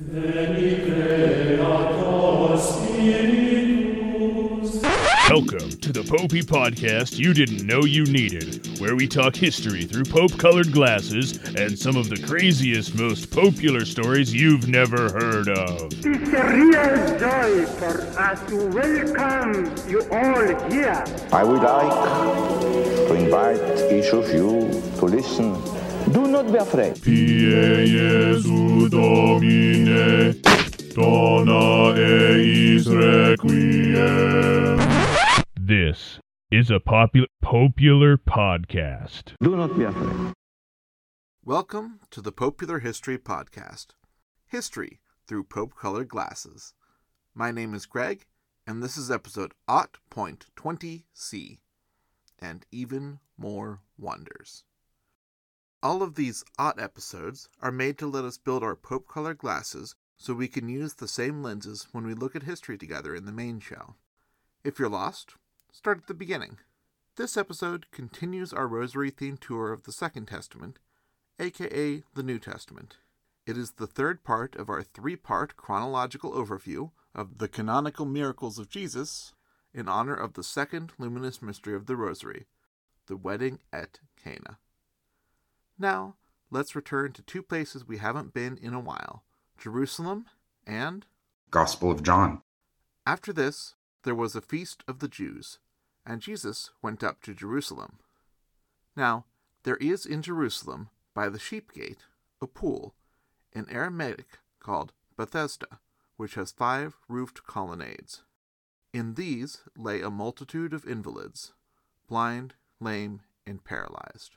Welcome to the Popey Podcast you didn't know you needed, where we talk history through pope colored glasses and some of the craziest, most popular stories you've never heard of. It's a real joy for us to welcome you all here. I would like to invite each of you to listen. Do not be afraid. Pie Jesu Domine, dona eis requiem. This is a popular popular podcast. Do not be afraid. Welcome to the Popular History Podcast History through Pope Colored Glasses. My name is Greg, and this is episode 0.20c and even more wonders. All of these OT episodes are made to let us build our Pope Colored Glasses so we can use the same lenses when we look at history together in the main show. If you're lost, start at the beginning. This episode continues our Rosary themed tour of the Second Testament, aka the New Testament. It is the third part of our three part chronological overview of the canonical miracles of Jesus in honor of the second luminous mystery of the Rosary, the wedding at Cana. Now, let's return to two places we haven't been in a while Jerusalem and. Gospel of John. After this, there was a feast of the Jews, and Jesus went up to Jerusalem. Now, there is in Jerusalem, by the sheep gate, a pool, in Aramaic called Bethesda, which has five roofed colonnades. In these lay a multitude of invalids, blind, lame, and paralyzed.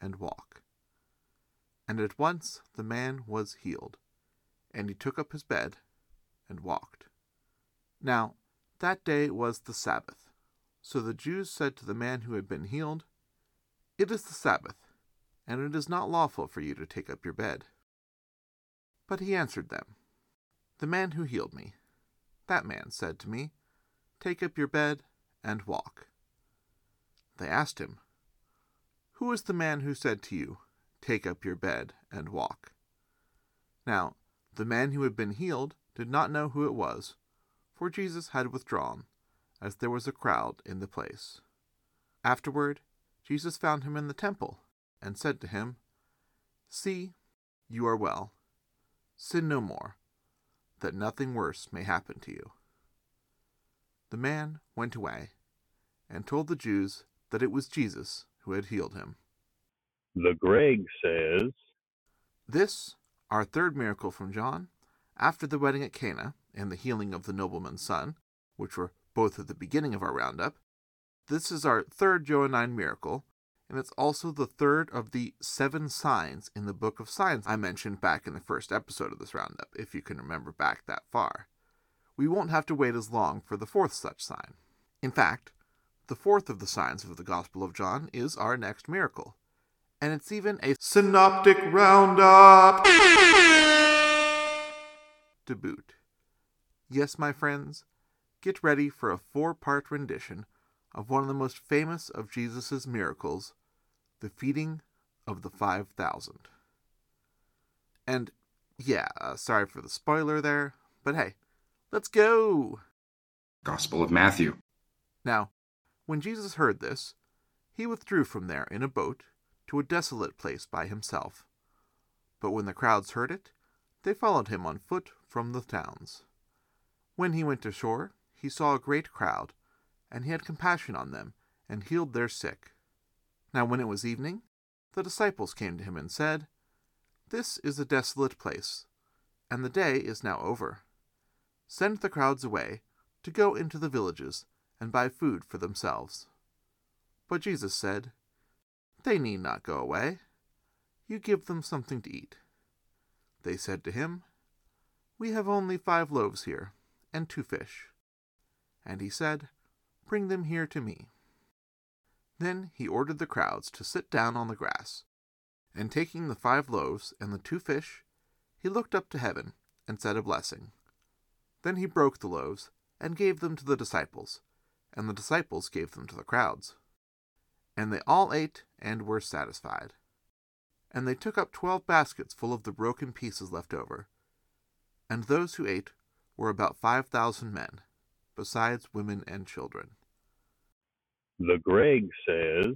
and walk. And at once the man was healed, and he took up his bed and walked. Now, that day was the Sabbath. So the Jews said to the man who had been healed, It is the Sabbath, and it is not lawful for you to take up your bed. But he answered them, The man who healed me, that man said to me, Take up your bed and walk. They asked him, Who is the man who said to you, Take up your bed and walk? Now, the man who had been healed did not know who it was, for Jesus had withdrawn, as there was a crowd in the place. Afterward, Jesus found him in the temple, and said to him, See, you are well. Sin no more, that nothing worse may happen to you. The man went away, and told the Jews that it was Jesus who had healed him. The Greg says, This, our third miracle from John, after the wedding at Cana and the healing of the nobleman's son, which were both at the beginning of our roundup, this is our third Johannine miracle, and it's also the third of the seven signs in the Book of Signs I mentioned back in the first episode of this roundup, if you can remember back that far. We won't have to wait as long for the fourth such sign. In fact, the fourth of the signs of the Gospel of John is our next miracle, and it's even a synoptic roundup to boot. Yes, my friends, get ready for a four part rendition of one of the most famous of Jesus' miracles, the feeding of the 5,000. And yeah, uh, sorry for the spoiler there, but hey, let's go! Gospel of Matthew. Now, when Jesus heard this, he withdrew from there in a boat to a desolate place by himself. But when the crowds heard it, they followed him on foot from the towns. When he went ashore, he saw a great crowd, and he had compassion on them, and healed their sick. Now when it was evening, the disciples came to him and said, This is a desolate place, and the day is now over. Send the crowds away to go into the villages and buy food for themselves. But Jesus said, They need not go away. You give them something to eat. They said to him, We have only five loaves here, and two fish. And he said, Bring them here to me. Then he ordered the crowds to sit down on the grass, and taking the five loaves and the two fish, he looked up to heaven and said a blessing. Then he broke the loaves and gave them to the disciples, and the disciples gave them to the crowds. And they all ate and were satisfied. And they took up twelve baskets full of the broken pieces left over. And those who ate were about five thousand men, besides women and children. The Greg says,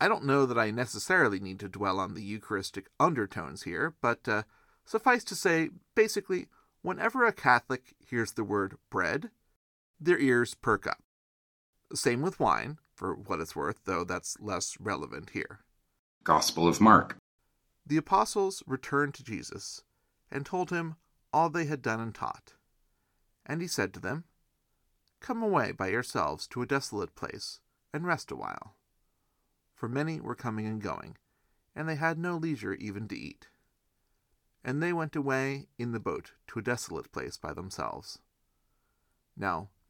I don't know that I necessarily need to dwell on the Eucharistic undertones here, but uh, suffice to say, basically, whenever a Catholic hears the word bread, their ears perk up. Same with wine, for what it's worth, though that's less relevant here. Gospel of Mark. The apostles returned to Jesus and told him all they had done and taught. And he said to them, Come away by yourselves to a desolate place and rest a while. For many were coming and going, and they had no leisure even to eat. And they went away in the boat to a desolate place by themselves. Now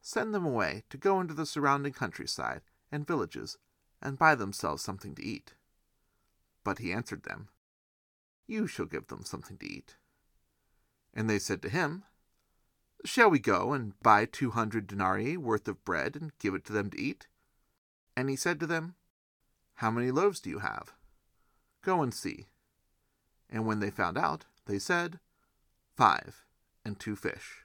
Send them away to go into the surrounding countryside and villages and buy themselves something to eat. But he answered them, You shall give them something to eat. And they said to him, Shall we go and buy two hundred denarii worth of bread and give it to them to eat? And he said to them, How many loaves do you have? Go and see. And when they found out, they said, Five, and two fish.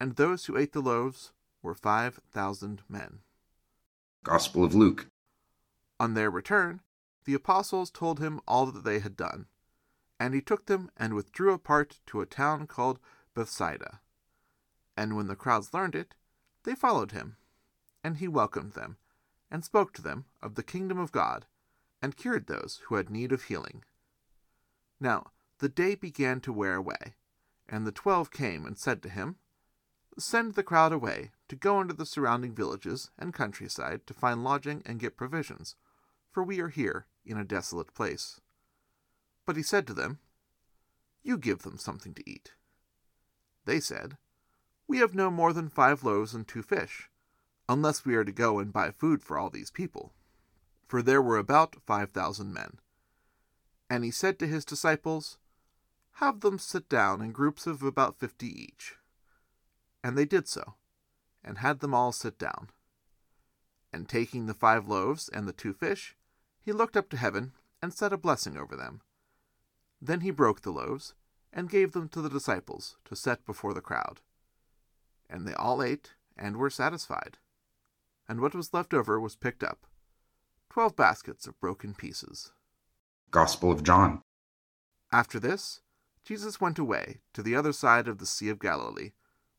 And those who ate the loaves were five thousand men. Gospel of Luke. On their return, the apostles told him all that they had done. And he took them and withdrew apart to a town called Bethsaida. And when the crowds learned it, they followed him. And he welcomed them, and spoke to them of the kingdom of God, and cured those who had need of healing. Now the day began to wear away, and the twelve came and said to him, Send the crowd away to go into the surrounding villages and countryside to find lodging and get provisions, for we are here in a desolate place. But he said to them, You give them something to eat. They said, We have no more than five loaves and two fish, unless we are to go and buy food for all these people. For there were about five thousand men. And he said to his disciples, Have them sit down in groups of about fifty each. And they did so, and had them all sit down. And taking the five loaves and the two fish, he looked up to heaven and said a blessing over them. Then he broke the loaves and gave them to the disciples to set before the crowd. And they all ate and were satisfied. And what was left over was picked up twelve baskets of broken pieces. Gospel of John. After this, Jesus went away to the other side of the Sea of Galilee,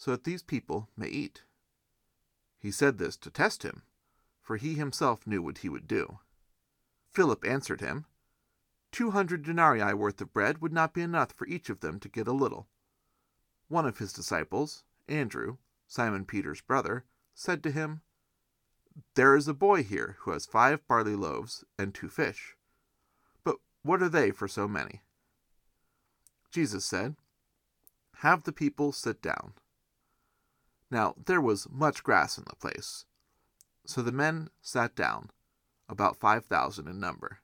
so that these people may eat? He said this to test him, for he himself knew what he would do. Philip answered him, Two hundred denarii worth of bread would not be enough for each of them to get a little. One of his disciples, Andrew, Simon Peter's brother, said to him, There is a boy here who has five barley loaves and two fish. But what are they for so many? Jesus said, Have the people sit down. Now there was much grass in the place. So the men sat down, about five thousand in number.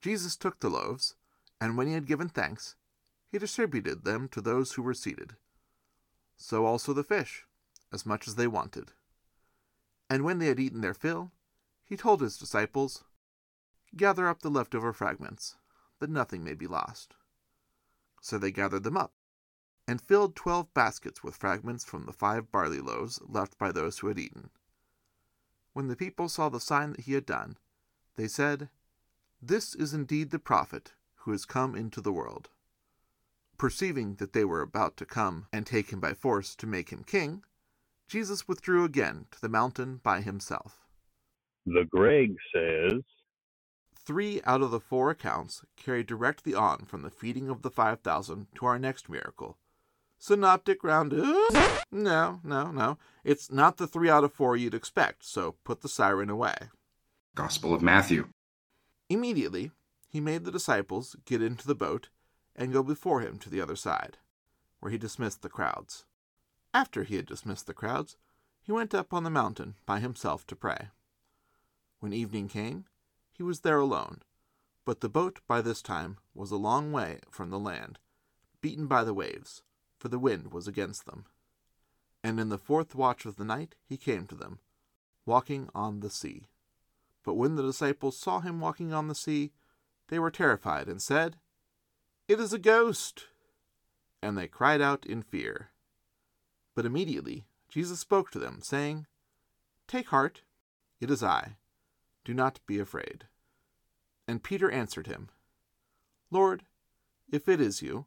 Jesus took the loaves, and when he had given thanks, he distributed them to those who were seated. So also the fish, as much as they wanted. And when they had eaten their fill, he told his disciples, Gather up the leftover fragments, that nothing may be lost. So they gathered them up, and filled twelve baskets with fragments from the five barley loaves left by those who had eaten. When the people saw the sign that he had done, they said, This is indeed the prophet who has come into the world. Perceiving that they were about to come and take him by force to make him king, Jesus withdrew again to the mountain by himself. The Greg says, Three out of the four accounts carry directly on from the feeding of the 5,000 to our next miracle. Synoptic round. No, no, no. It's not the three out of four you'd expect, so put the siren away. Gospel of Matthew. Immediately, he made the disciples get into the boat and go before him to the other side, where he dismissed the crowds. After he had dismissed the crowds, he went up on the mountain by himself to pray. When evening came, he was there alone, but the boat by this time was a long way from the land, beaten by the waves, for the wind was against them. And in the fourth watch of the night he came to them, walking on the sea. But when the disciples saw him walking on the sea, they were terrified and said, It is a ghost! And they cried out in fear. But immediately Jesus spoke to them, saying, Take heart, it is I. Do not be afraid. And Peter answered him, Lord, if it is you,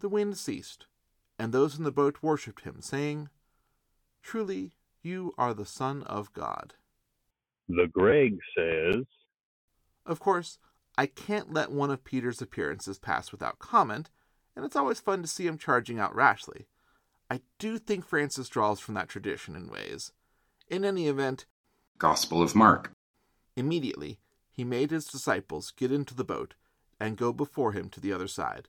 the wind ceased, and those in the boat worshipped him, saying, Truly, you are the Son of God. The Greg says, Of course, I can't let one of Peter's appearances pass without comment, and it's always fun to see him charging out rashly. I do think Francis draws from that tradition in ways. In any event, Gospel of Mark. immediately he made his disciples get into the boat and go before him to the other side,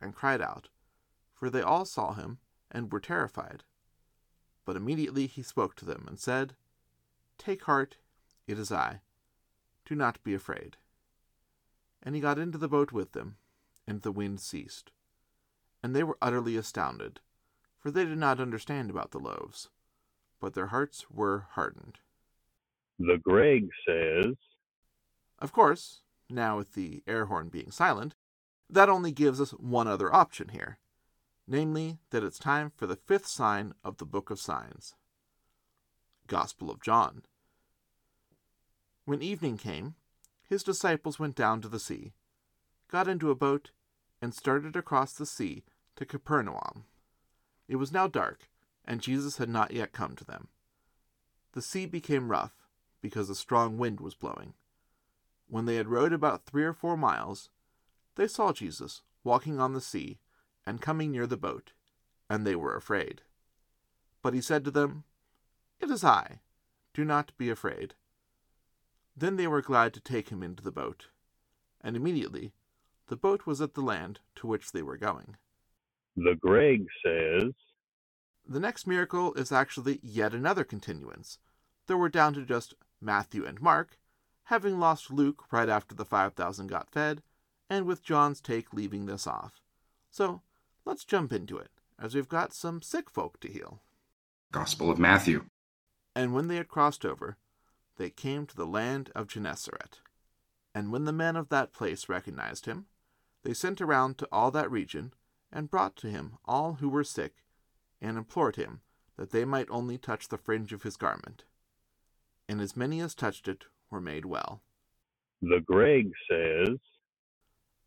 and cried out, for they all saw him and were terrified. But immediately he spoke to them and said, Take heart, it is I. Do not be afraid. And he got into the boat with them, and the wind ceased. And they were utterly astounded, for they did not understand about the loaves, but their hearts were hardened. The Greg says, Of course, now with the air horn being silent, that only gives us one other option here, namely that it's time for the fifth sign of the Book of Signs. Gospel of John. When evening came, his disciples went down to the sea, got into a boat, and started across the sea to Capernaum. It was now dark, and Jesus had not yet come to them. The sea became rough, because a strong wind was blowing. When they had rowed about three or four miles, they saw Jesus walking on the sea and coming near the boat, and they were afraid. But he said to them, It is I. Do not be afraid. Then they were glad to take him into the boat, and immediately the boat was at the land to which they were going. The Greg says, The next miracle is actually yet another continuance, though we're down to just Matthew and Mark, having lost Luke right after the 5,000 got fed, and with John's take leaving this off. So let's jump into it, as we've got some sick folk to heal. Gospel of Matthew. And when they had crossed over, they came to the land of Gennesaret. And when the men of that place recognized him, they sent around to all that region, and brought to him all who were sick, and implored him that they might only touch the fringe of his garment. And as many as touched it were made well. The Greg says,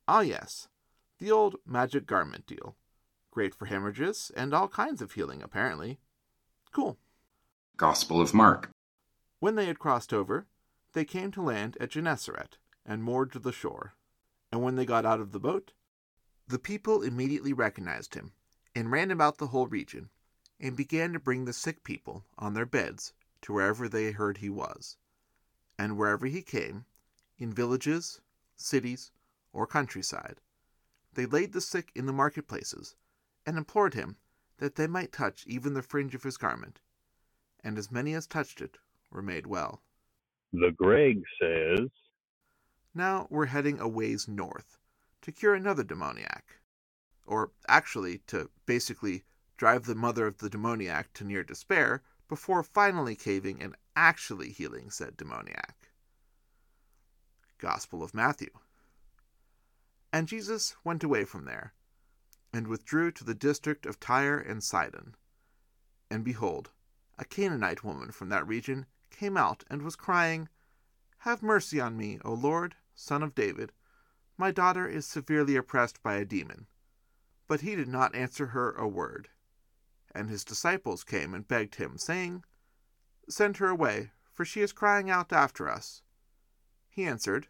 Ah, yes, the old magic garment deal. Great for hemorrhages and all kinds of healing, apparently. Cool. Gospel of Mark. When they had crossed over, they came to land at Gennesaret and moored to the shore. And when they got out of the boat, the people immediately recognized him and ran about the whole region and began to bring the sick people on their beds to wherever they heard he was. And wherever he came, in villages, cities, or countryside, they laid the sick in the marketplaces and implored him that they might touch even the fringe of his garment. And as many as touched it were made well. The Greg says, Now we're heading a ways north to cure another demoniac. Or actually, to basically drive the mother of the demoniac to near despair before finally caving and actually healing said demoniac. Gospel of Matthew. And Jesus went away from there, and withdrew to the district of Tyre and Sidon. And behold, a Canaanite woman from that region came out and was crying, Have mercy on me, O Lord, son of David. My daughter is severely oppressed by a demon. But he did not answer her a word. And his disciples came and begged him, saying, Send her away, for she is crying out after us. He answered,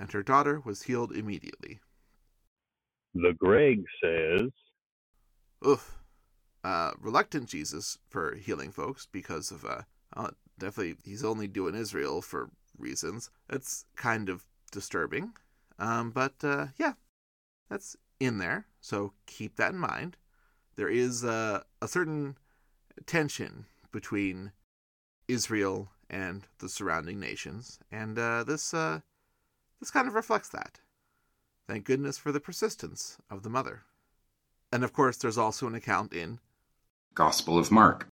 And her daughter was healed immediately. The Greg says, Oof. Uh, reluctant Jesus for healing folks because of, uh, uh, definitely he's only doing Israel for reasons. It's kind of disturbing. Um, but, uh, yeah, that's in there. So keep that in mind. There is uh, a certain tension between Israel and the surrounding nations, and uh, this uh, this kind of reflects that. Thank goodness for the persistence of the mother. And of course, there's also an account in Gospel of Mark.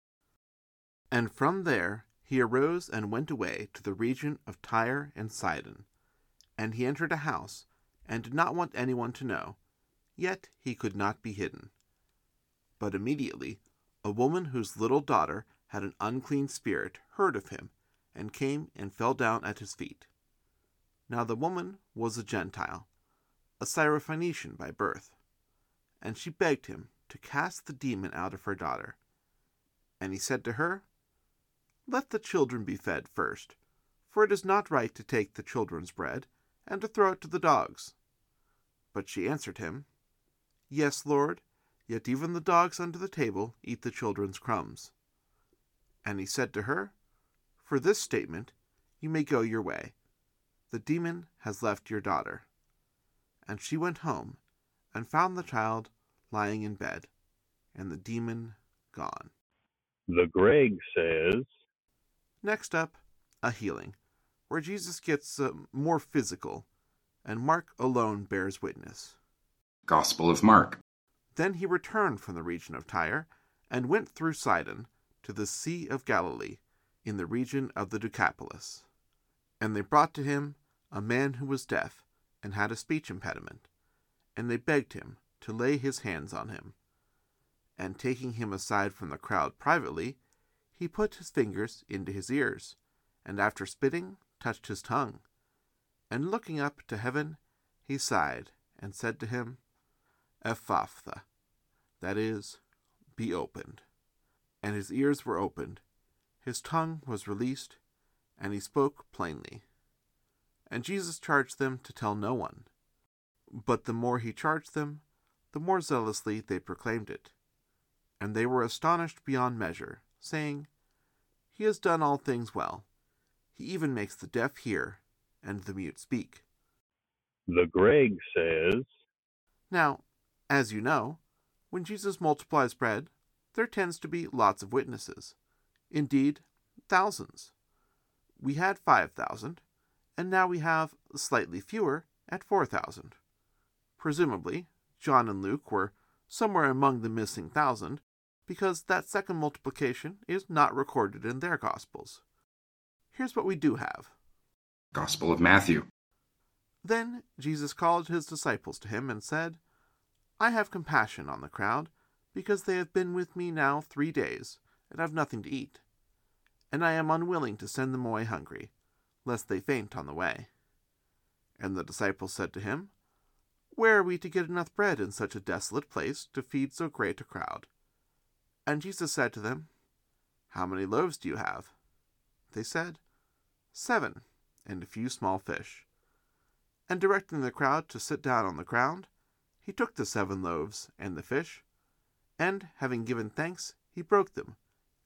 And from there he arose and went away to the region of Tyre and Sidon. And he entered a house, and did not want anyone to know, yet he could not be hidden. But immediately a woman whose little daughter had an unclean spirit heard of him, and came and fell down at his feet. Now the woman was a Gentile, a Syrophoenician by birth, and she begged him to cast the demon out of her daughter. And he said to her, Let the children be fed first, for it is not right to take the children's bread and to throw it to the dogs. But she answered him, Yes, Lord, yet even the dogs under the table eat the children's crumbs. And he said to her, For this statement you may go your way. The demon has left your daughter. And she went home and found the child lying in bed, and the demon gone. The Greg says, Next up, a healing, where Jesus gets uh, more physical, and Mark alone bears witness. Gospel of Mark. Then he returned from the region of Tyre, and went through Sidon to the Sea of Galilee, in the region of the Decapolis. And they brought to him a man who was deaf, and had a speech impediment, and they begged him to lay his hands on him. And taking him aside from the crowd privately, he put his fingers into his ears, and after spitting, touched his tongue. And looking up to heaven, he sighed, and said to him, Ephphatha, that is, be opened. and his ears were opened, his tongue was released, and he spoke plainly. And Jesus charged them to tell no one. But the more he charged them, the more zealously they proclaimed it. And they were astonished beyond measure, saying, He has done all things well. He even makes the deaf hear and the mute speak. The Greg says, Now, as you know, when Jesus multiplies bread, there tends to be lots of witnesses. Indeed, thousands. We had 5,000, and now we have slightly fewer at 4,000. Presumably, John and Luke were somewhere among the missing thousand, because that second multiplication is not recorded in their Gospels. Here's what we do have. Gospel of Matthew. Then Jesus called his disciples to him and said, I have compassion on the crowd, because they have been with me now three days, and have nothing to eat. And I am unwilling to send them away hungry, lest they faint on the way. And the disciples said to him, Where are we to get enough bread in such a desolate place to feed so great a crowd? And Jesus said to them, How many loaves do you have? They said, Seven, and a few small fish. And directing the crowd to sit down on the ground, he took the seven loaves and the fish, and, having given thanks, he broke them,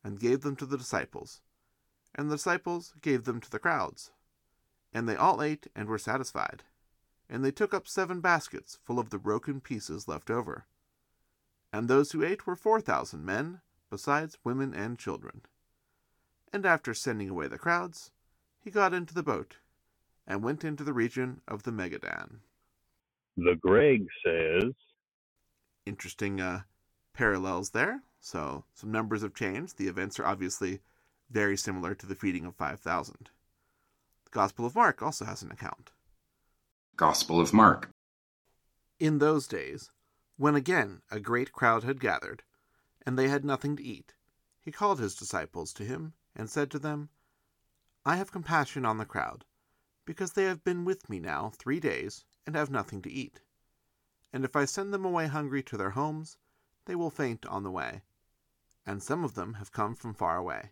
and gave them to the disciples. And the disciples gave them to the crowds. And they all ate and were satisfied. And they took up seven baskets full of the broken pieces left over. And those who ate were four thousand men, besides women and children. And after sending away the crowds, he got into the boat, and went into the region of the Magadan. The Greg says, Interesting uh, parallels there. So some numbers have changed. The events are obviously very similar to the feeding of 5,000. The Gospel of Mark also has an account. Gospel of Mark. In those days, when again a great crowd had gathered, and they had nothing to eat, he called his disciples to him, and said to them, I have compassion on the crowd, because they have been with me now three days, and have nothing to eat. And if I send them away hungry to their homes, they will faint on the way. And some of them have come from far away.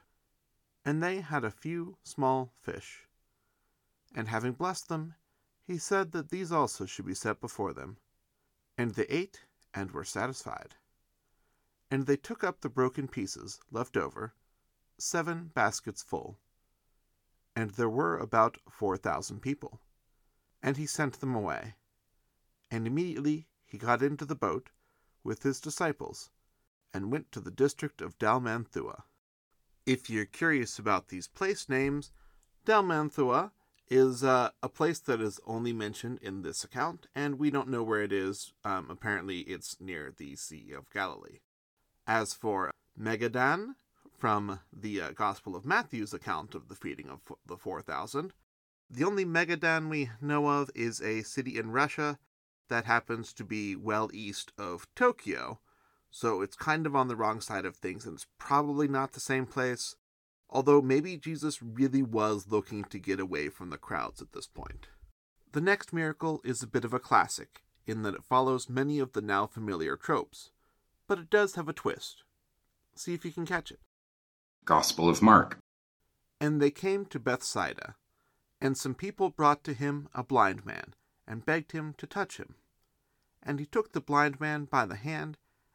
And they had a few small fish. And having blessed them, he said that these also should be set before them. And they ate and were satisfied. And they took up the broken pieces left over, seven baskets full. And there were about four thousand people. And he sent them away. And immediately he got into the boat with his disciples and went to the district of Dalmanutha. If you're curious about these place names, Dalmanutha is uh, a place that is only mentioned in this account, and we don't know where it is. Um, apparently, it's near the Sea of Galilee. As for Magadan, from the uh, Gospel of Matthew's account of the feeding of the 4,000, the only Magadan we know of is a city in Russia that happens to be well east of Tokyo, so it's kind of on the wrong side of things, and it's probably not the same place. Although maybe Jesus really was looking to get away from the crowds at this point. The next miracle is a bit of a classic, in that it follows many of the now familiar tropes, but it does have a twist. See if you can catch it. Gospel of Mark. And they came to Bethsaida, and some people brought to him a blind man, and begged him to touch him. And he took the blind man by the hand,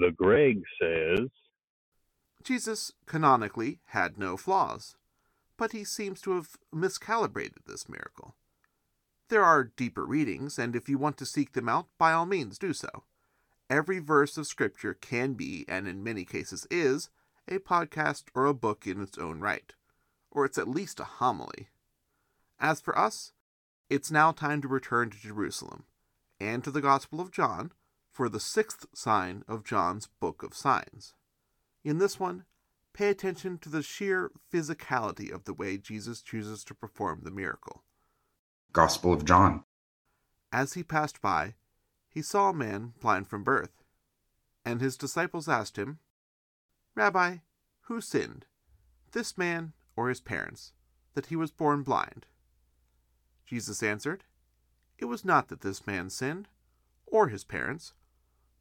The Greg says, Jesus canonically had no flaws, but he seems to have miscalibrated this miracle. There are deeper readings, and if you want to seek them out, by all means do so. Every verse of Scripture can be, and in many cases is, a podcast or a book in its own right, or it's at least a homily. As for us, it's now time to return to Jerusalem and to the Gospel of John for the sixth sign of John's Book of Signs. In this one, pay attention to the sheer physicality of the way Jesus chooses to perform the miracle. Gospel of John. As he passed by, he saw a man blind from birth. And his disciples asked him, Rabbi, who sinned, this man or his parents, that he was born blind? Jesus answered, It was not that this man sinned, or his parents,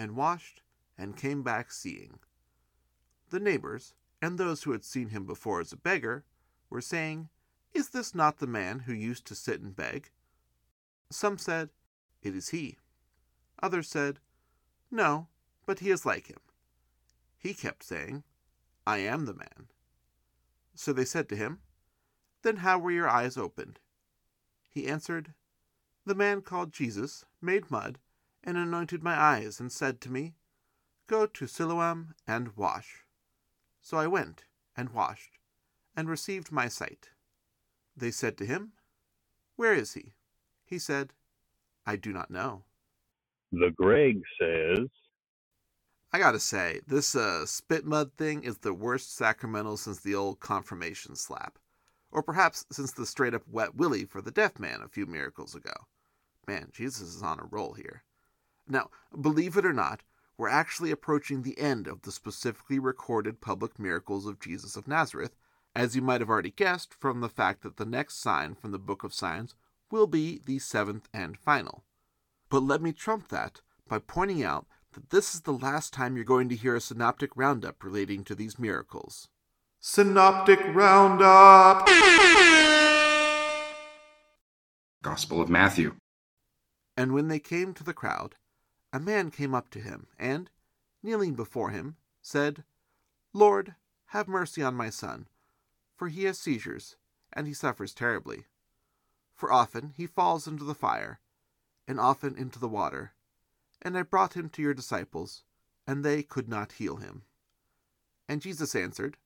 and washed and came back seeing. The neighbors, and those who had seen him before as a beggar, were saying, Is this not the man who used to sit and beg? Some said, It is he. Others said, No, but he is like him. He kept saying, I am the man. So they said to him, Then how were your eyes opened? He answered, The man called Jesus made mud and anointed my eyes and said to me, Go to Siloam and wash. So I went and washed, and received my sight. They said to him, Where is he? He said, I do not know. The Greg says, I gotta say, this uh, spit mud thing is the worst sacramental since the old confirmation slap. Or perhaps since the straight up wet willy for the deaf man a few miracles ago. Man, Jesus is on a roll here. Now, believe it or not, we're actually approaching the end of the specifically recorded public miracles of Jesus of Nazareth, as you might have already guessed from the fact that the next sign from the Book of Signs will be the seventh and final. But let me trump that by pointing out that this is the last time you're going to hear a synoptic roundup relating to these miracles. Synoptic Roundup! Gospel of Matthew. And when they came to the crowd, a man came up to him, and, kneeling before him, said, Lord, have mercy on my son, for he has seizures, and he suffers terribly. For often he falls into the fire, and often into the water. And I brought him to your disciples, and they could not heal him. And Jesus answered,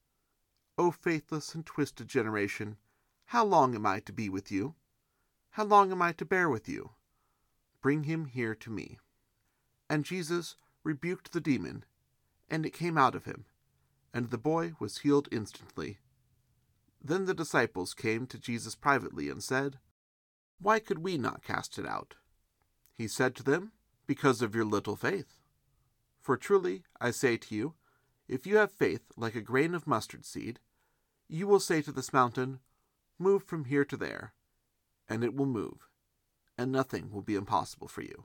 O faithless and twisted generation, how long am I to be with you? How long am I to bear with you? Bring him here to me. And Jesus rebuked the demon, and it came out of him, and the boy was healed instantly. Then the disciples came to Jesus privately and said, Why could we not cast it out? He said to them, Because of your little faith. For truly, I say to you, if you have faith like a grain of mustard seed, you will say to this mountain, Move from here to there, and it will move, and nothing will be impossible for you.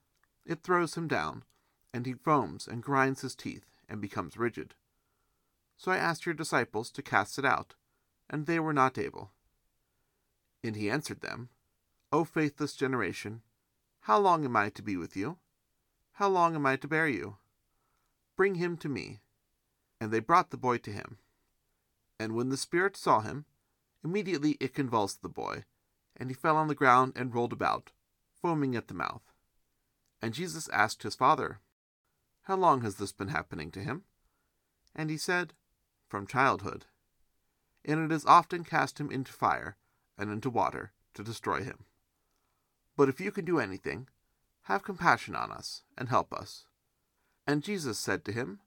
it throws him down, and he foams and grinds his teeth and becomes rigid. So I asked your disciples to cast it out, and they were not able. And he answered them, O faithless generation, how long am I to be with you? How long am I to bear you? Bring him to me. And they brought the boy to him. And when the spirit saw him, immediately it convulsed the boy, and he fell on the ground and rolled about, foaming at the mouth. And Jesus asked his father, How long has this been happening to him? And he said, From childhood. and it has often cast him into fire and into water to destroy him. But if you can do anything, have compassion on us and help us. And Jesus said to him,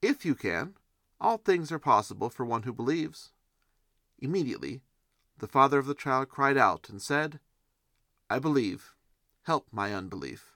If you can, all things are possible for one who believes. Immediately, the father of the child cried out and said, I believe, help my unbelief.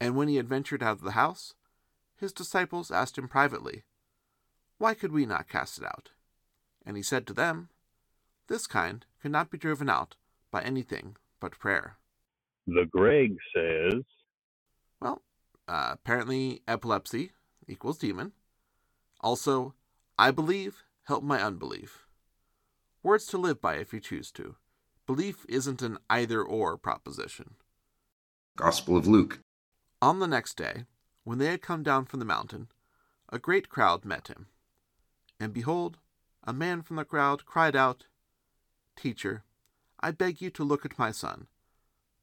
And when he had ventured out of the house, his disciples asked him privately, Why could we not cast it out? And he said to them, This kind cannot be driven out by anything but prayer. The Greg says, Well, uh, apparently epilepsy equals demon. Also, I believe, help my unbelief. Words to live by if you choose to. Belief isn't an either or proposition. Gospel of Luke. On the next day, when they had come down from the mountain, a great crowd met him. And behold, a man from the crowd cried out, Teacher, I beg you to look at my son,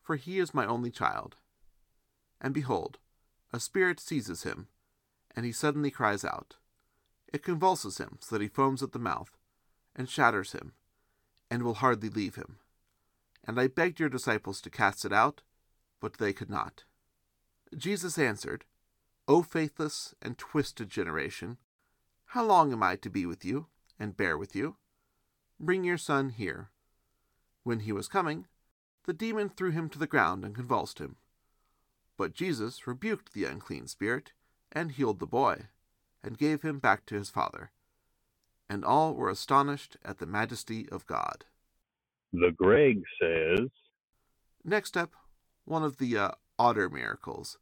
for he is my only child. And behold, a spirit seizes him, and he suddenly cries out. It convulses him so that he foams at the mouth, and shatters him, and will hardly leave him. And I begged your disciples to cast it out, but they could not. Jesus answered, O faithless and twisted generation, how long am I to be with you and bear with you? Bring your son here. When he was coming, the demon threw him to the ground and convulsed him. But Jesus rebuked the unclean spirit and healed the boy, and gave him back to his father. And all were astonished at the majesty of God. The Greg says, Next up, one of the uh, odder miracles,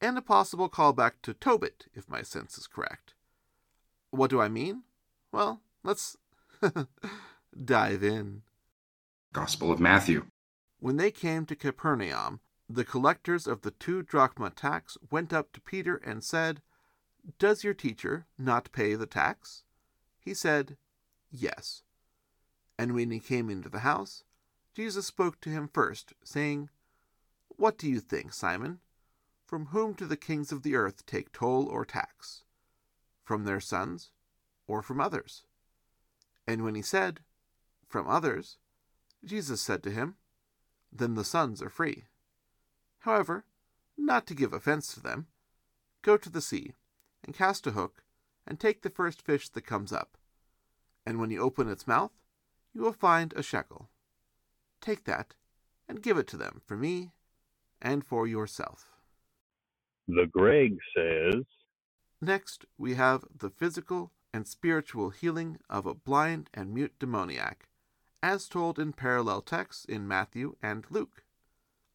and a possible callback to Tobit, if my sense is correct. What do I mean? Well, let's dive in. Gospel of Matthew. When they came to Capernaum, the collectors of the two drachma tax went up to Peter and said, Does your teacher not pay the tax? He said, Yes. And when he came into the house, Jesus spoke to him first, saying, What do you think, Simon? From whom do the kings of the earth take toll or tax? From their sons, or from others? And when he said, From others, Jesus said to him, Then the sons are free. However, not to give offense to them, go to the sea, and cast a hook, and take the first fish that comes up. And when you open its mouth, you will find a shekel. Take that, and give it to them for me and for yourself. The Greg says, Next, we have the physical and spiritual healing of a blind and mute demoniac, as told in parallel texts in Matthew and Luke.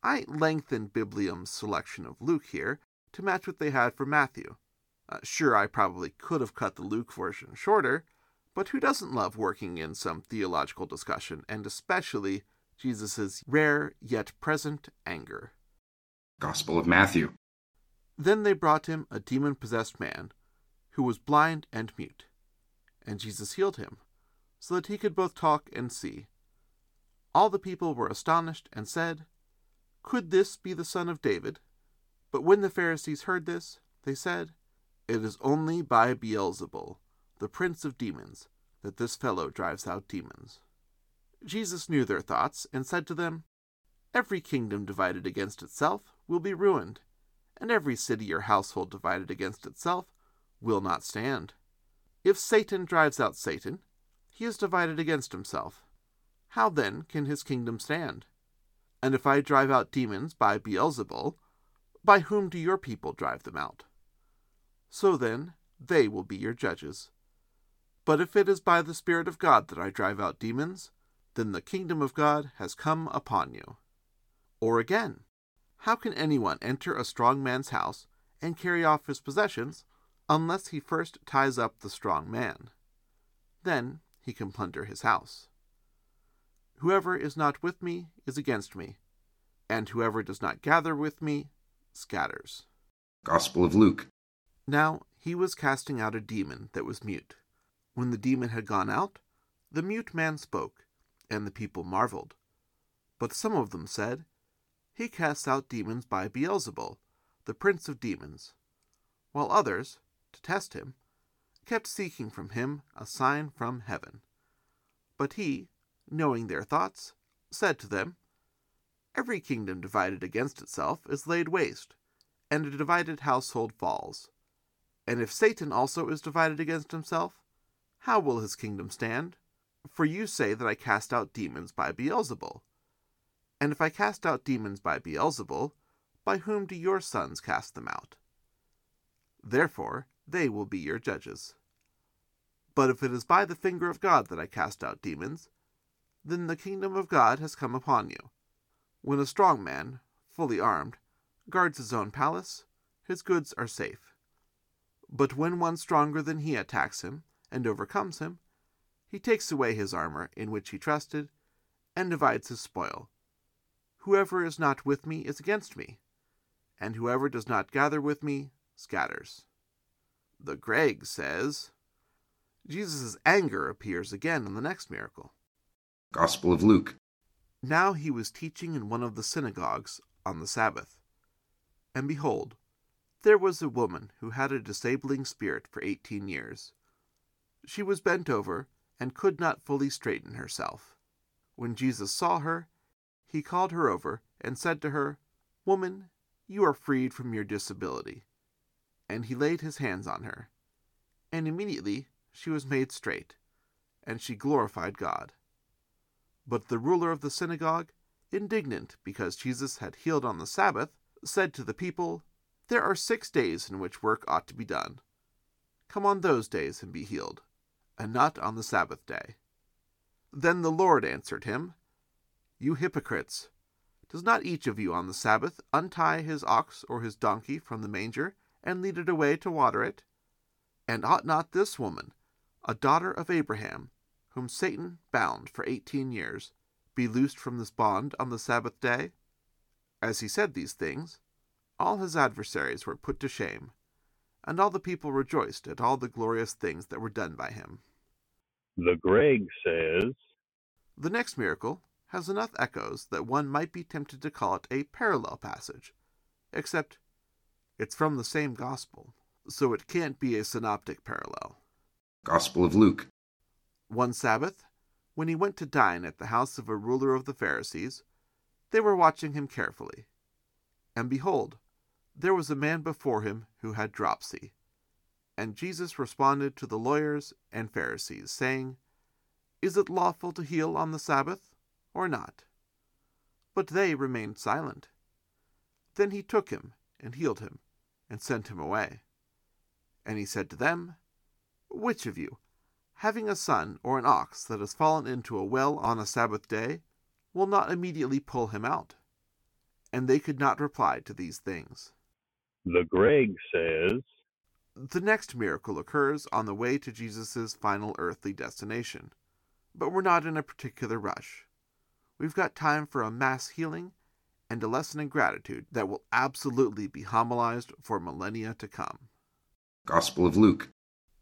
I lengthened Biblium's selection of Luke here to match what they had for Matthew. Uh, sure, I probably could have cut the Luke version shorter, but who doesn't love working in some theological discussion, and especially Jesus' rare yet present anger? Gospel of Matthew. Then they brought him a demon possessed man, who was blind and mute, and Jesus healed him, so that he could both talk and see. All the people were astonished and said, Could this be the son of David? But when the Pharisees heard this, they said, It is only by Beelzebul, the prince of demons, that this fellow drives out demons. Jesus knew their thoughts, and said to them, Every kingdom divided against itself will be ruined, and every city or household divided against itself will not stand. If Satan drives out Satan, he is divided against himself. How then can his kingdom stand? And if I drive out demons by Beelzebul, by whom do your people drive them out? So then, they will be your judges. But if it is by the Spirit of God that I drive out demons, then the kingdom of God has come upon you. Or again, how can anyone enter a strong man's house and carry off his possessions unless he first ties up the strong man? Then he can plunder his house. Whoever is not with me is against me, and whoever does not gather with me scatters. Gospel of Luke. Now he was casting out a demon that was mute. When the demon had gone out, the mute man spoke, and the people marveled. But some of them said, He casts out demons by Beelzebul, the prince of demons. While others, to test him, kept seeking from him a sign from heaven. But he, knowing their thoughts, said to them, Every kingdom divided against itself is laid waste, and a divided household falls. And if Satan also is divided against himself, how will his kingdom stand? For you say that I cast out demons by Beelzebul. And if I cast out demons by Beelzebul, by whom do your sons cast them out? Therefore they will be your judges. But if it is by the finger of God that I cast out demons, then the kingdom of God has come upon you. When a strong man, fully armed, guards his own palace, his goods are safe. But when one stronger than he attacks him and overcomes him, he takes away his armor in which he trusted and divides his spoil. Whoever is not with me is against me, and whoever does not gather with me scatters. The Greg says Jesus' anger appears again in the next miracle. Gospel of Luke. Now he was teaching in one of the synagogues on the Sabbath. And behold, there was a woman who had a disabling spirit for eighteen years. She was bent over and could not fully straighten herself. When Jesus saw her, he called her over and said to her, Woman, you are freed from your disability. And he laid his hands on her. And immediately she was made straight, and she glorified God. But the ruler of the synagogue, indignant because Jesus had healed on the Sabbath, said to the people, There are six days in which work ought to be done. Come on those days and be healed, and not on the Sabbath day. Then the Lord answered him, You hypocrites! Does not each of you on the Sabbath untie his ox or his donkey from the manger and lead it away to water it? And ought not this woman, a daughter of Abraham, whom Satan bound for eighteen years, be loosed from this bond on the Sabbath day? As he said these things, all his adversaries were put to shame, and all the people rejoiced at all the glorious things that were done by him. The Greg says, The next miracle has enough echoes that one might be tempted to call it a parallel passage, except it's from the same gospel, so it can't be a synoptic parallel. Gospel of Luke. One Sabbath, when he went to dine at the house of a ruler of the Pharisees, they were watching him carefully. And behold, there was a man before him who had dropsy. And Jesus responded to the lawyers and Pharisees, saying, Is it lawful to heal on the Sabbath, or not? But they remained silent. Then he took him and healed him, and sent him away. And he said to them, Which of you, having a son or an ox that has fallen into a well on a Sabbath day, will not immediately pull him out? And they could not reply to these things. The Greg says, The next miracle occurs on the way to Jesus' final earthly destination, but we're not in a particular rush. We've got time for a mass healing and a lesson in gratitude that will absolutely be homilized for millennia to come. Gospel of Luke.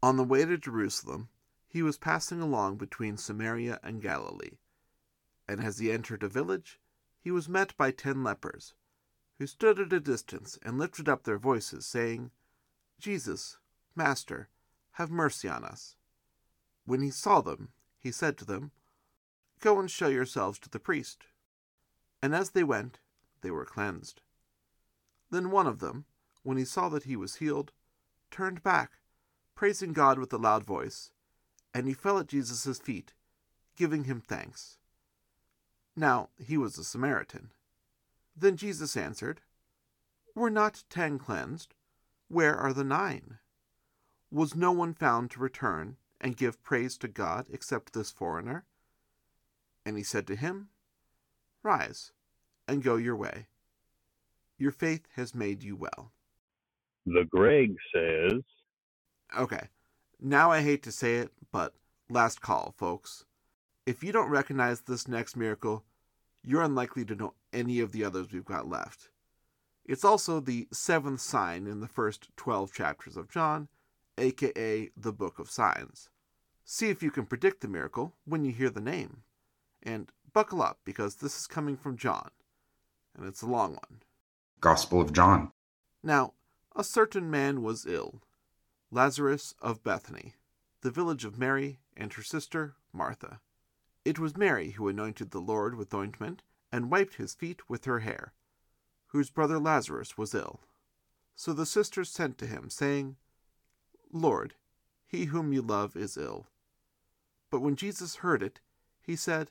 On the way to Jerusalem, he was passing along between Samaria and Galilee, and as he entered a village, he was met by ten lepers, who stood at a distance and lifted up their voices, saying, Jesus, Master, have mercy on us. When he saw them, he said to them, Go and show yourselves to the priest. And as they went, they were cleansed. Then one of them, when he saw that he was healed, turned back, praising God with a loud voice, and he fell at Jesus' feet, giving him thanks. Now he was a Samaritan. Then Jesus answered, Were not ten cleansed? Where are the nine? Was no one found to return and give praise to God except this foreigner? And he said to him, Rise and go your way. Your faith has made you well. The Greg says, Okay, now I hate to say it, but Last call, folks. If you don't recognize this next miracle, you're unlikely to know any of the others we've got left. It's also the seventh sign in the first 12 chapters of John, aka the Book of Signs. See if you can predict the miracle when you hear the name. And buckle up because this is coming from John, and it's a long one. Gospel of John. Now, a certain man was ill, Lazarus of Bethany, the village of Mary and her sister Martha. It was Mary who anointed the Lord with ointment and wiped his feet with her hair, whose brother Lazarus was ill. So the sisters sent to him, saying, Lord, he whom you love is ill. But when Jesus heard it, he said,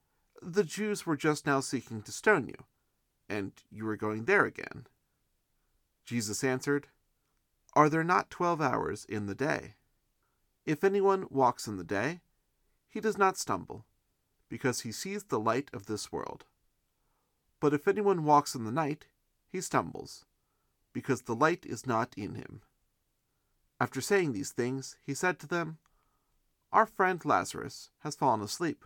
the Jews were just now seeking to stone you, and you are going there again. Jesus answered, Are there not twelve hours in the day? If anyone walks in the day, he does not stumble, because he sees the light of this world. But if anyone walks in the night, he stumbles, because the light is not in him. After saying these things, he said to them, Our friend Lazarus has fallen asleep,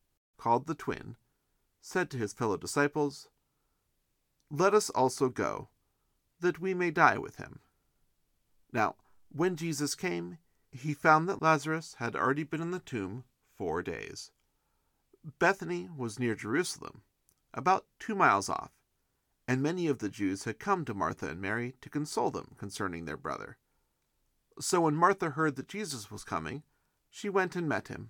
called the twin, said to his fellow disciples, Let us also go, that we may die with him. Now, when Jesus came, he found that Lazarus had already been in the tomb four days. Bethany was near Jerusalem, about two miles off, and many of the Jews had come to Martha and Mary to console them concerning their brother. So when Martha heard that Jesus was coming, she went and met him,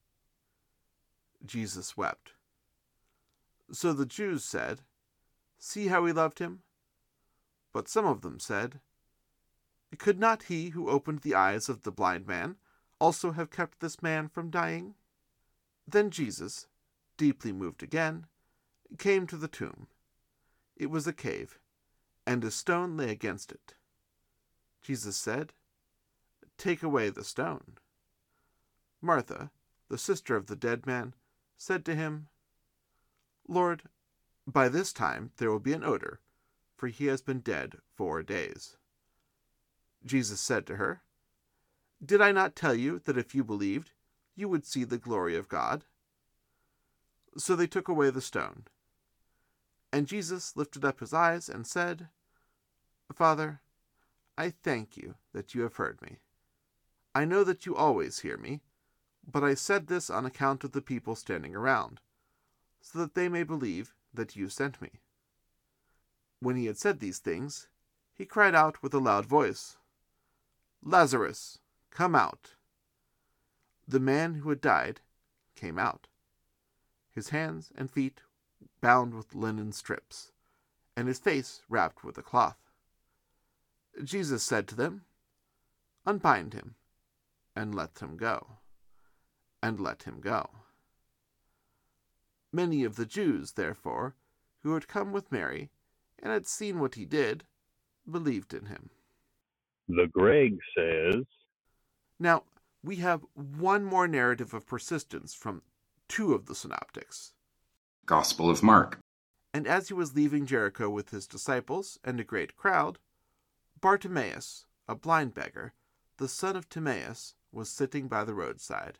Jesus wept. So the Jews said, See how he loved him? But some of them said, Could not he who opened the eyes of the blind man also have kept this man from dying? Then Jesus, deeply moved again, came to the tomb. It was a cave, and a stone lay against it. Jesus said, Take away the stone. Martha, the sister of the dead man, said to him, Lord, by this time there will be an odor, for he has been dead four days. Jesus said to her, Did I not tell you that if you believed, you would see the glory of God? So they took away the stone. And Jesus lifted up his eyes and said, Father, I thank you that you have heard me. I know that you always hear me, but I said this on account of the people standing around, so that they may believe that you sent me. When he had said these things, he cried out with a loud voice, Lazarus, come out. The man who had died came out, his hands and feet bound with linen strips, and his face wrapped with a cloth. Jesus said to them, Unbind him, and let him go. And let him go. Many of the Jews, therefore, who had come with Mary and had seen what he did, believed in him. The Greg says, Now, we have one more narrative of persistence from two of the synoptics. Gospel of Mark. And as he was leaving Jericho with his disciples and a great crowd, Bartimaeus, a blind beggar, the son of Timaeus, was sitting by the roadside.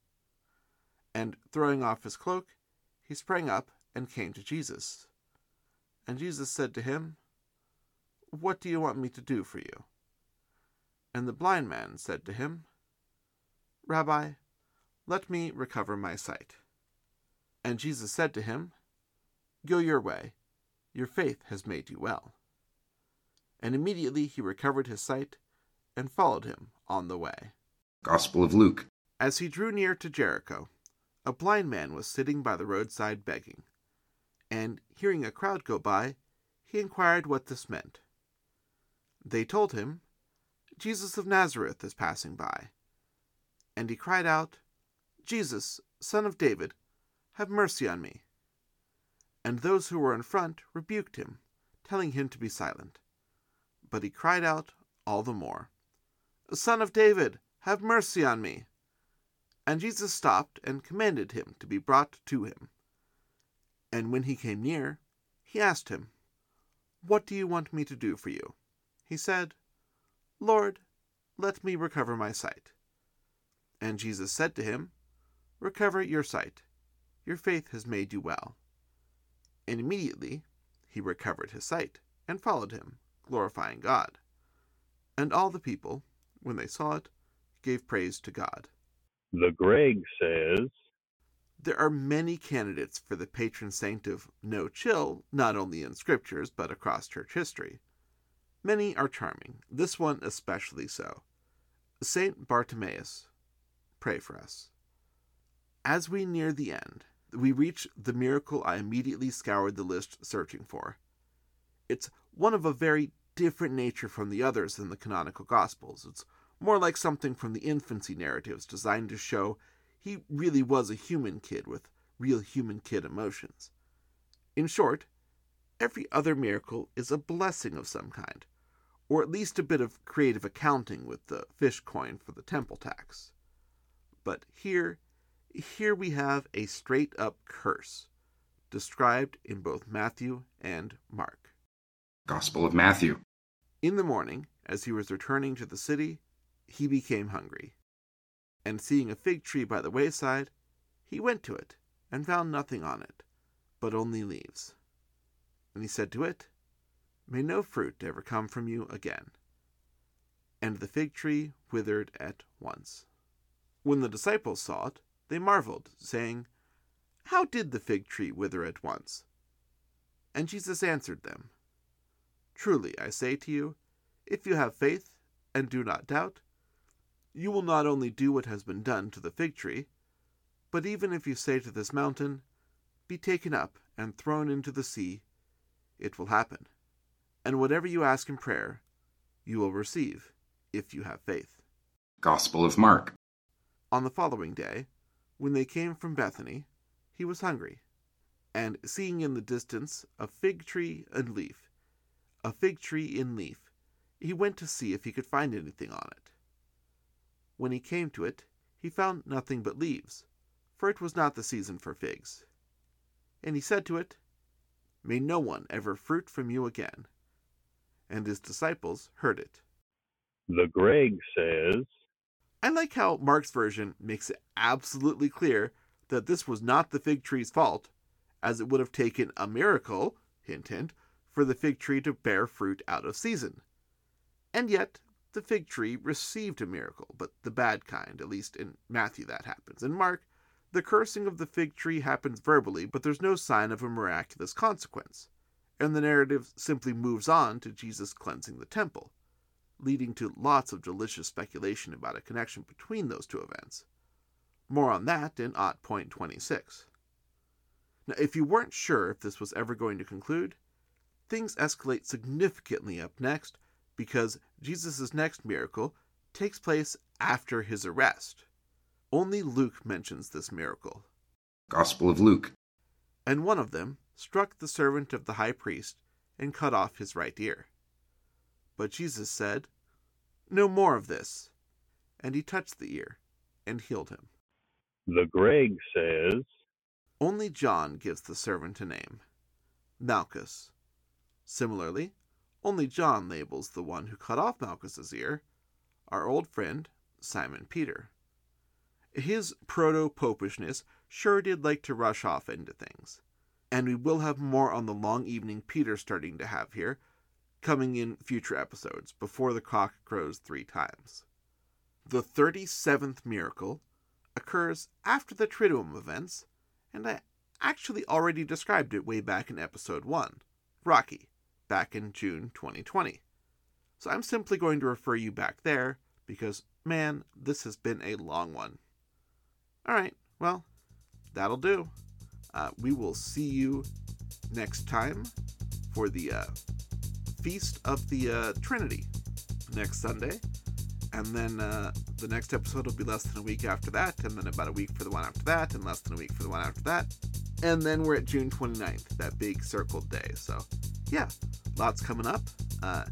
And throwing off his cloak, he sprang up and came to Jesus. And Jesus said to him, What do you want me to do for you? And the blind man said to him, Rabbi, let me recover my sight. And Jesus said to him, Go your way, your faith has made you well. And immediately he recovered his sight and followed him on the way. Gospel of Luke. As he drew near to Jericho, a blind man was sitting by the roadside begging, and hearing a crowd go by, he inquired what this meant. They told him, Jesus of Nazareth is passing by. And he cried out, Jesus, son of David, have mercy on me. And those who were in front rebuked him, telling him to be silent. But he cried out all the more, Son of David, have mercy on me. And Jesus stopped and commanded him to be brought to him. And when he came near, he asked him, What do you want me to do for you? He said, Lord, let me recover my sight. And Jesus said to him, Recover your sight. Your faith has made you well. And immediately he recovered his sight, and followed him, glorifying God. And all the people, when they saw it, gave praise to God. The Greg says, There are many candidates for the patron saint of no chill, not only in scriptures, but across church history. Many are charming, this one especially so. Saint Bartimaeus, pray for us. As we near the end, we reach the miracle I immediately scoured the list searching for. It's one of a very different nature from the others in the canonical Gospels. It's more like something from the infancy narratives designed to show he really was a human kid with real human kid emotions. In short, every other miracle is a blessing of some kind, or at least a bit of creative accounting with the fish coin for the temple tax. But here, here we have a straight up curse, described in both Matthew and Mark. Gospel of Matthew. In the morning, as he was returning to the city, he became hungry. And seeing a fig tree by the wayside, he went to it, and found nothing on it, but only leaves. And he said to it, May no fruit ever come from you again. And the fig tree withered at once. When the disciples saw it, they marveled, saying, How did the fig tree wither at once? And Jesus answered them, Truly I say to you, if you have faith and do not doubt, you will not only do what has been done to the fig tree, but even if you say to this mountain, Be taken up and thrown into the sea, it will happen. And whatever you ask in prayer, you will receive, if you have faith. Gospel of Mark. On the following day, when they came from Bethany, he was hungry, and seeing in the distance a fig tree and leaf, a fig tree in leaf, he went to see if he could find anything on it. When he came to it, he found nothing but leaves, for it was not the season for figs. And he said to it, May no one ever fruit from you again. And his disciples heard it. The Greg says, I like how Mark's version makes it absolutely clear that this was not the fig tree's fault, as it would have taken a miracle, hint hint, for the fig tree to bear fruit out of season. And yet, the fig tree received a miracle, but the bad kind, at least in Matthew that happens. In Mark, the cursing of the fig tree happens verbally, but there's no sign of a miraculous consequence, and the narrative simply moves on to Jesus cleansing the temple, leading to lots of delicious speculation about a connection between those two events. More on that in Ot Point 26. Now, if you weren't sure if this was ever going to conclude, things escalate significantly up next because Jesus' next miracle takes place after his arrest. Only Luke mentions this miracle. Gospel of Luke. And one of them struck the servant of the high priest and cut off his right ear. But Jesus said, No more of this. And he touched the ear and healed him. The Greg says, Only John gives the servant a name Malchus. Similarly, only John labels the one who cut off Malchus's ear, our old friend Simon Peter. His proto popishness sure did like to rush off into things, and we will have more on the long evening Peter's starting to have here, coming in future episodes before the cock crows three times. The 37th miracle occurs after the Triduum events, and I actually already described it way back in episode 1, Rocky, back in June 2020. So I'm simply going to refer you back there because, man, this has been a long one. All right, well, that'll do. Uh, we will see you next time for the uh, Feast of the uh, Trinity next Sunday. And then uh, the next episode will be less than a week after that, and then about a week for the one after that, and less than a week for the one after that. And then we're at June 29th, that big circled day. So, yeah, lots coming up. Uh,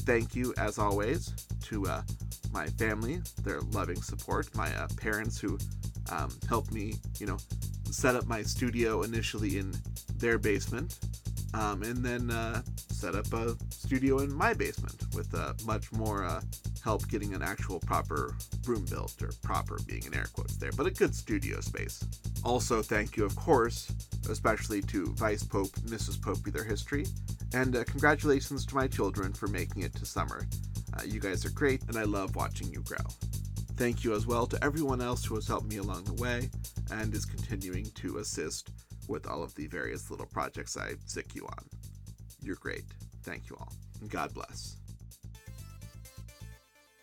thank you, as always, to uh, my family, their loving support, my uh, parents who um, helped me, you know, set up my studio initially in their basement, um, and then uh, set up a studio in my basement with uh, much more uh, help getting an actual proper room built, or proper being in air quotes there, but a good studio space. Also, thank you, of course, especially to Vice Pope Mrs. Pope, their History, and uh, congratulations to my children for making it to summer. Uh, you guys are great, and I love watching you grow. Thank you as well to everyone else who has helped me along the way and is continuing to assist with all of the various little projects I sick you on. You're great. Thank you all. God bless.